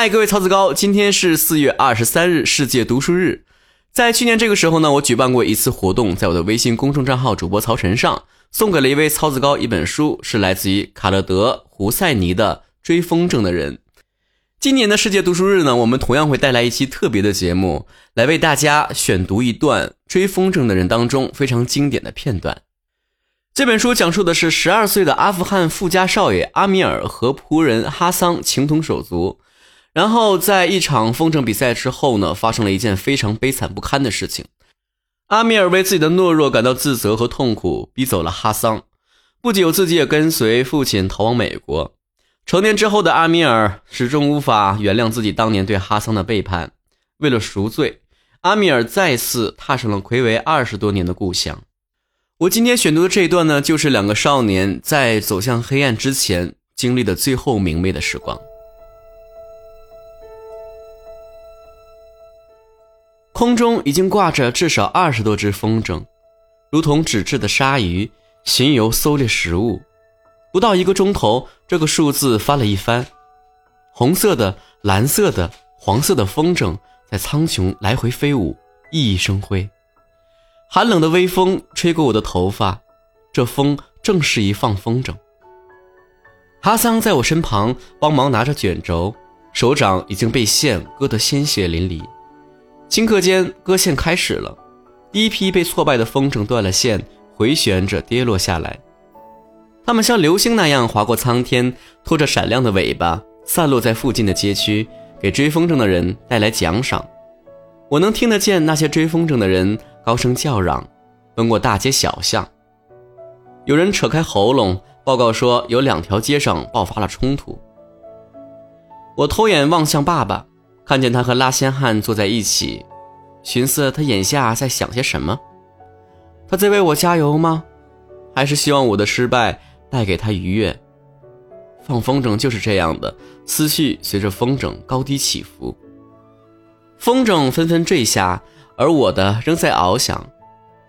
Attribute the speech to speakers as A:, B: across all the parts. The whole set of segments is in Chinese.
A: 嗨，各位曹子高，今天是四月二十三日，世界读书日。在去年这个时候呢，我举办过一次活动，在我的微信公众账号主播曹晨上，送给了一位曹子高一本书，是来自于卡勒德·胡塞尼的《追风筝的人》。今年的世界读书日呢，我们同样会带来一期特别的节目，来为大家选读一段《追风筝的人》当中非常经典的片段。这本书讲述的是十二岁的阿富汗富家少爷阿米尔和仆人哈桑情同手足。然后在一场风筝比赛之后呢，发生了一件非常悲惨不堪的事情。阿米尔为自己的懦弱感到自责和痛苦，逼走了哈桑。不久，自己也跟随父亲逃往美国。成年之后的阿米尔始终无法原谅自己当年对哈桑的背叛。为了赎罪，阿米尔再次踏上了暌违二十多年的故乡。我今天选读的这一段呢，就是两个少年在走向黑暗之前经历的最后明媚的时光。空中已经挂着至少二十多只风筝，如同纸质的鲨鱼巡游搜猎食物。不到一个钟头，这个数字翻了一番。红色的、蓝色的、黄色的风筝在苍穹来回飞舞，熠熠生辉。寒冷的微风吹过我的头发，这风正适宜放风筝。哈桑在我身旁帮忙拿着卷轴，手掌已经被线割得鲜血淋漓。顷刻间，割线开始了。第一批被挫败的风筝断了线，回旋着跌落下来。它们像流星那样划过苍天，拖着闪亮的尾巴，散落在附近的街区，给追风筝的人带来奖赏。我能听得见那些追风筝的人高声叫嚷，奔过大街小巷。有人扯开喉咙报告说，有两条街上爆发了冲突。我偷眼望向爸爸。看见他和拉仙汉坐在一起，寻思他眼下在想些什么？他在为我加油吗？还是希望我的失败带给他愉悦？放风筝就是这样的，思绪随着风筝高低起伏。风筝纷纷坠下，而我的仍在翱翔。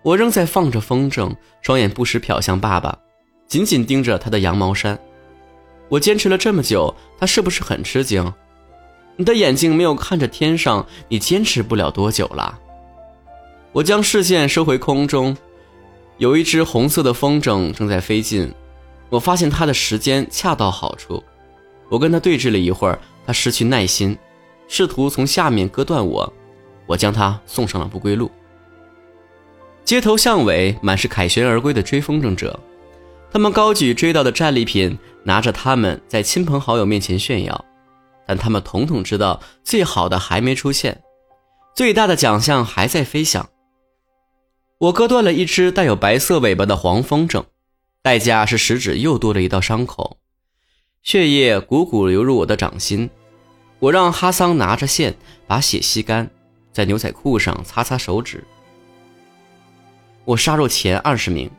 A: 我仍在放着风筝，双眼不时瞟向爸爸，紧紧盯着他的羊毛衫。我坚持了这么久，他是不是很吃惊？你的眼睛没有看着天上，你坚持不了多久了。我将视线收回空中，有一只红色的风筝正在飞近。我发现它的时间恰到好处。我跟它对峙了一会儿，它失去耐心，试图从下面割断我。我将它送上了不归路。街头巷尾满是凯旋而归的追风筝者，他们高举追到的战利品，拿着它们在亲朋好友面前炫耀。但他们统统知道，最好的还没出现，最大的奖项还在飞翔。我割断了一只带有白色尾巴的黄风筝，代价是食指又多了一道伤口，血液汩汩流入我的掌心。我让哈桑拿着线把血吸干，在牛仔裤上擦擦手指。我杀入前二十名，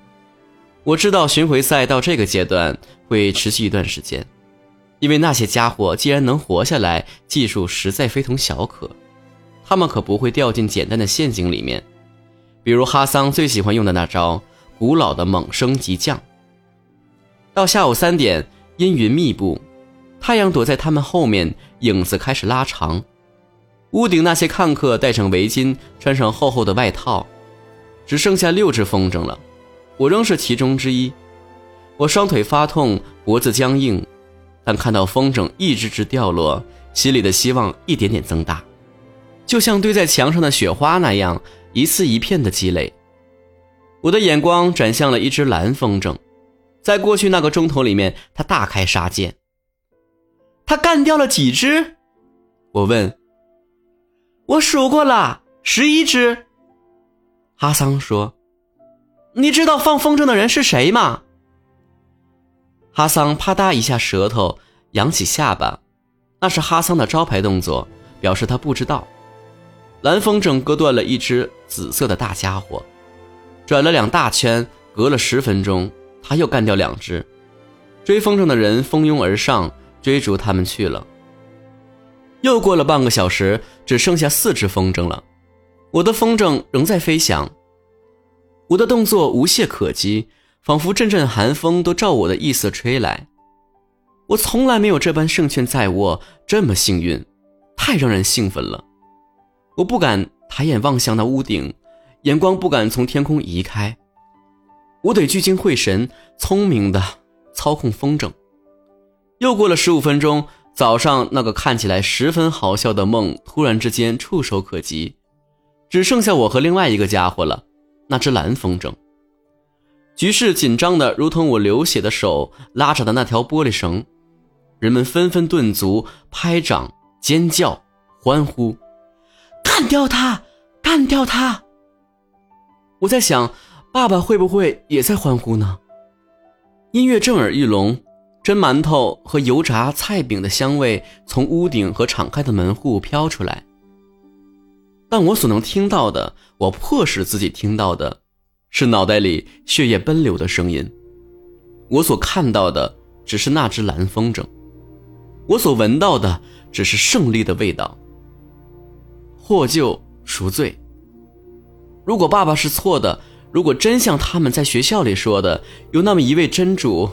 A: 我知道巡回赛到这个阶段会持续一段时间。因为那些家伙既然能活下来，技术实在非同小可，他们可不会掉进简单的陷阱里面。比如哈桑最喜欢用的那招——古老的猛升急降。到下午三点，阴云密布，太阳躲在他们后面，影子开始拉长。屋顶那些看客戴上围巾，穿上厚厚的外套，只剩下六只风筝了，我仍是其中之一。我双腿发痛，脖子僵硬。但看到风筝一只只掉落，心里的希望一点点增大，就像堆在墙上的雪花那样，一次一片的积累。我的眼光转向了一只蓝风筝，在过去那个钟头里面，它大开杀戒。他干掉了几只？我问。我数过了，十一只。哈桑说：“你知道放风筝的人是谁吗？”哈桑啪嗒一下舌头，扬起下巴，那是哈桑的招牌动作，表示他不知道。蓝风筝割断了一只紫色的大家伙，转了两大圈，隔了十分钟，他又干掉两只。追风筝的人蜂拥而上，追逐他们去了。又过了半个小时，只剩下四只风筝了，我的风筝仍在飞翔，我的动作无懈可击。仿佛阵阵寒风都照我的意思吹来，我从来没有这般胜券在握，这么幸运，太让人兴奋了。我不敢抬眼望向那屋顶，眼光不敢从天空移开。我得聚精会神，聪明的操控风筝。又过了十五分钟，早上那个看起来十分好笑的梦，突然之间触手可及，只剩下我和另外一个家伙了，那只蓝风筝。局势紧张的如同我流血的手拉着的那条玻璃绳，人们纷纷顿足，拍掌、尖叫、欢呼。干掉他！干掉他！我在想，爸爸会不会也在欢呼呢？音乐震耳欲聋，蒸馒头和油炸菜饼的香味从屋顶和敞开的门户飘出来。但我所能听到的，我迫使自己听到的，是脑袋里血液奔流的声音。我所看到的，只是那只蓝风筝；我所闻到的，只是胜利的味道。获救赎罪。如果爸爸是错的，如果真像他们在学校里说的有那么一位真主，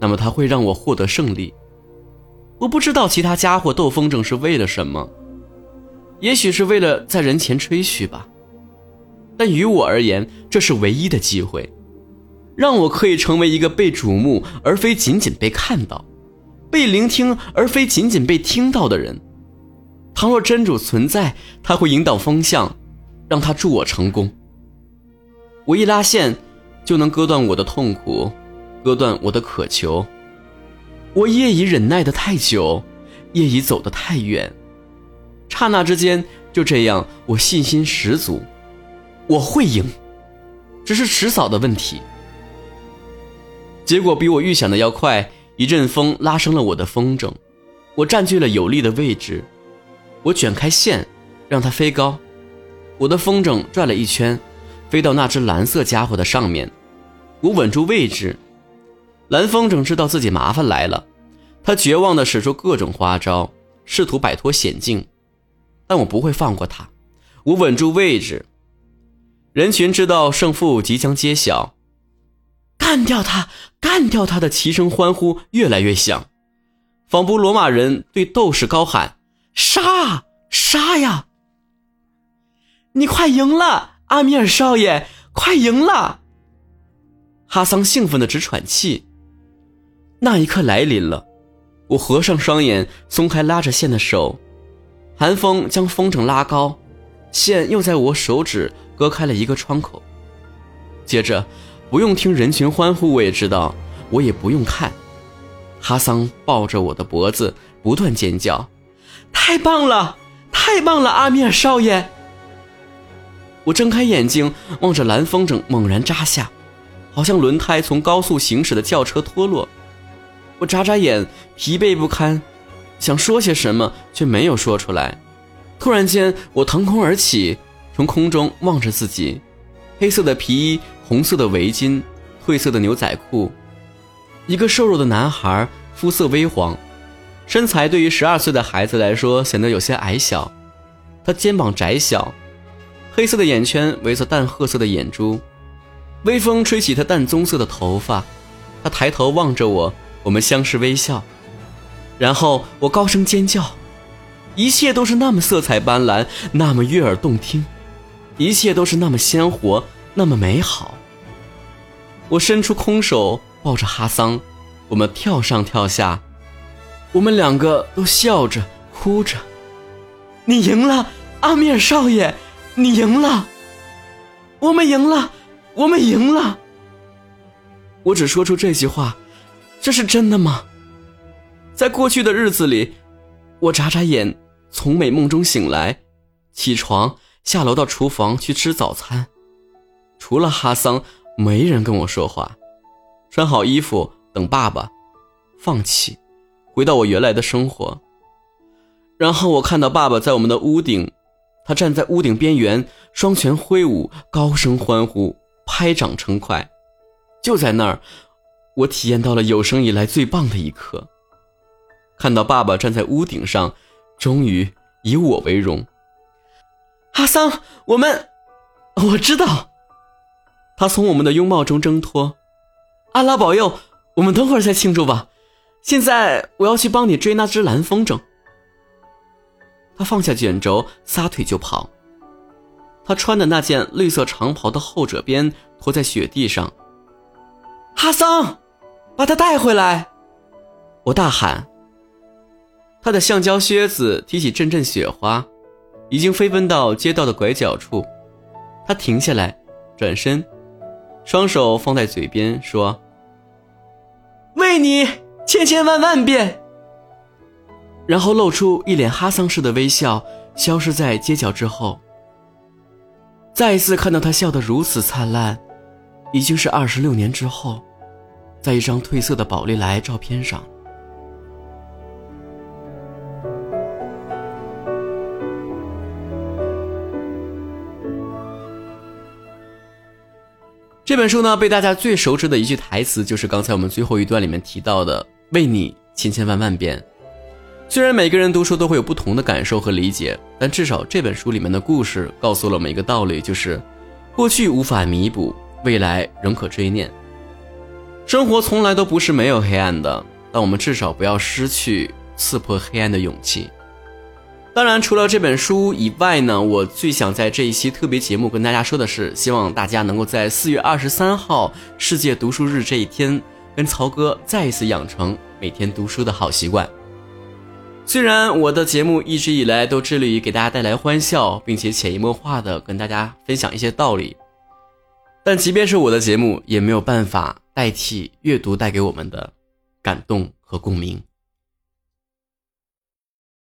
A: 那么他会让我获得胜利。我不知道其他家伙斗风筝是为了什么，也许是为了在人前吹嘘吧。但于我而言，这是唯一的机会，让我可以成为一个被瞩目而非仅仅被看到，被聆听而非仅仅被听到的人。倘若真主存在，他会引导风向，让他助我成功。我一拉线，就能割断我的痛苦，割断我的渴求。我业已忍耐的太久，业已走得太远，刹那之间，就这样，我信心十足，我会赢，只是迟早的问题。结果比我预想的要快，一阵风拉升了我的风筝，我占据了有利的位置。我卷开线，让它飞高。我的风筝转了一圈，飞到那只蓝色家伙的上面。我稳住位置。蓝风筝知道自己麻烦来了，他绝望地使出各种花招，试图摆脱险境。但我不会放过他。我稳住位置。人群知道胜负即将揭晓，干掉他！干掉他的齐声欢呼越来越响，仿佛罗马人对斗士高喊。杀杀呀！你快赢了，阿米尔少爷，快赢了！哈桑兴奋的直喘气。那一刻来临了，我合上双眼，松开拉着线的手，寒风将风筝拉高，线又在我手指割开了一个窗口。接着，不用听人群欢呼，我也知道，我也不用看，哈桑抱着我的脖子，不断尖叫。太棒了，太棒了，阿米尔少爷！我睁开眼睛，望着蓝风筝猛然扎下，好像轮胎从高速行驶的轿车脱落。我眨眨眼，疲惫不堪，想说些什么，却没有说出来。突然间，我腾空而起，从空中望着自己：黑色的皮衣，红色的围巾，褪色的牛仔裤，一个瘦弱的男孩，肤色微黄。身材对于十二岁的孩子来说显得有些矮小，他肩膀窄小，黑色的眼圈围着淡褐色的眼珠，微风吹起他淡棕色的头发，他抬头望着我，我们相视微笑，然后我高声尖叫，一切都是那么色彩斑斓，那么悦耳动听，一切都是那么鲜活，那么美好。我伸出空手抱着哈桑，我们跳上跳下。我们两个都笑着哭着，你赢了，阿米尔少爷，你赢了，我们赢了，我们赢了。我只说出这句话，这是真的吗？在过去的日子里，我眨眨眼，从美梦中醒来，起床下楼到厨房去吃早餐，除了哈桑，没人跟我说话，穿好衣服等爸爸，放弃。回到我原来的生活，然后我看到爸爸在我们的屋顶，他站在屋顶边缘，双拳挥舞，高声欢呼，拍掌称快。就在那儿，我体验到了有生以来最棒的一刻。看到爸爸站在屋顶上，终于以我为荣。阿桑，我们，我知道。他从我们的拥抱中挣脱。阿拉保佑，我们等会儿再庆祝吧。现在我要去帮你追那只蓝风筝。他放下卷轴，撒腿就跑。他穿的那件绿色长袍的后褶边拖在雪地上。哈桑，把他带回来！我大喊。他的橡胶靴子踢起阵阵雪花，已经飞奔到街道的拐角处。他停下来，转身，双手放在嘴边说：“为你千千万万遍。”然后露出一脸哈桑式的微笑，消失在街角之后。再一次看到他笑得如此灿烂，已经是二十六年之后，在一张褪色的宝丽来照片上。这本书呢，被大家最熟知的一句台词，就是刚才我们最后一段里面提到的“为你千千万万遍”。虽然每个人读书都会有不同的感受和理解，但至少这本书里面的故事告诉了我们一个道理，就是过去无法弥补，未来仍可追念。生活从来都不是没有黑暗的，但我们至少不要失去刺破黑暗的勇气。当然，除了这本书以外呢，我最想在这一期特别节目跟大家说的是，希望大家能够在四月二十三号世界读书日这一天，跟曹哥再一次养成每天读书的好习惯。虽然我的节目一直以来都致力于给大家带来欢笑，并且潜移默化的跟大家分享一些道理，但即便是我的节目，也没有办法代替阅读带给我们的感动和共鸣。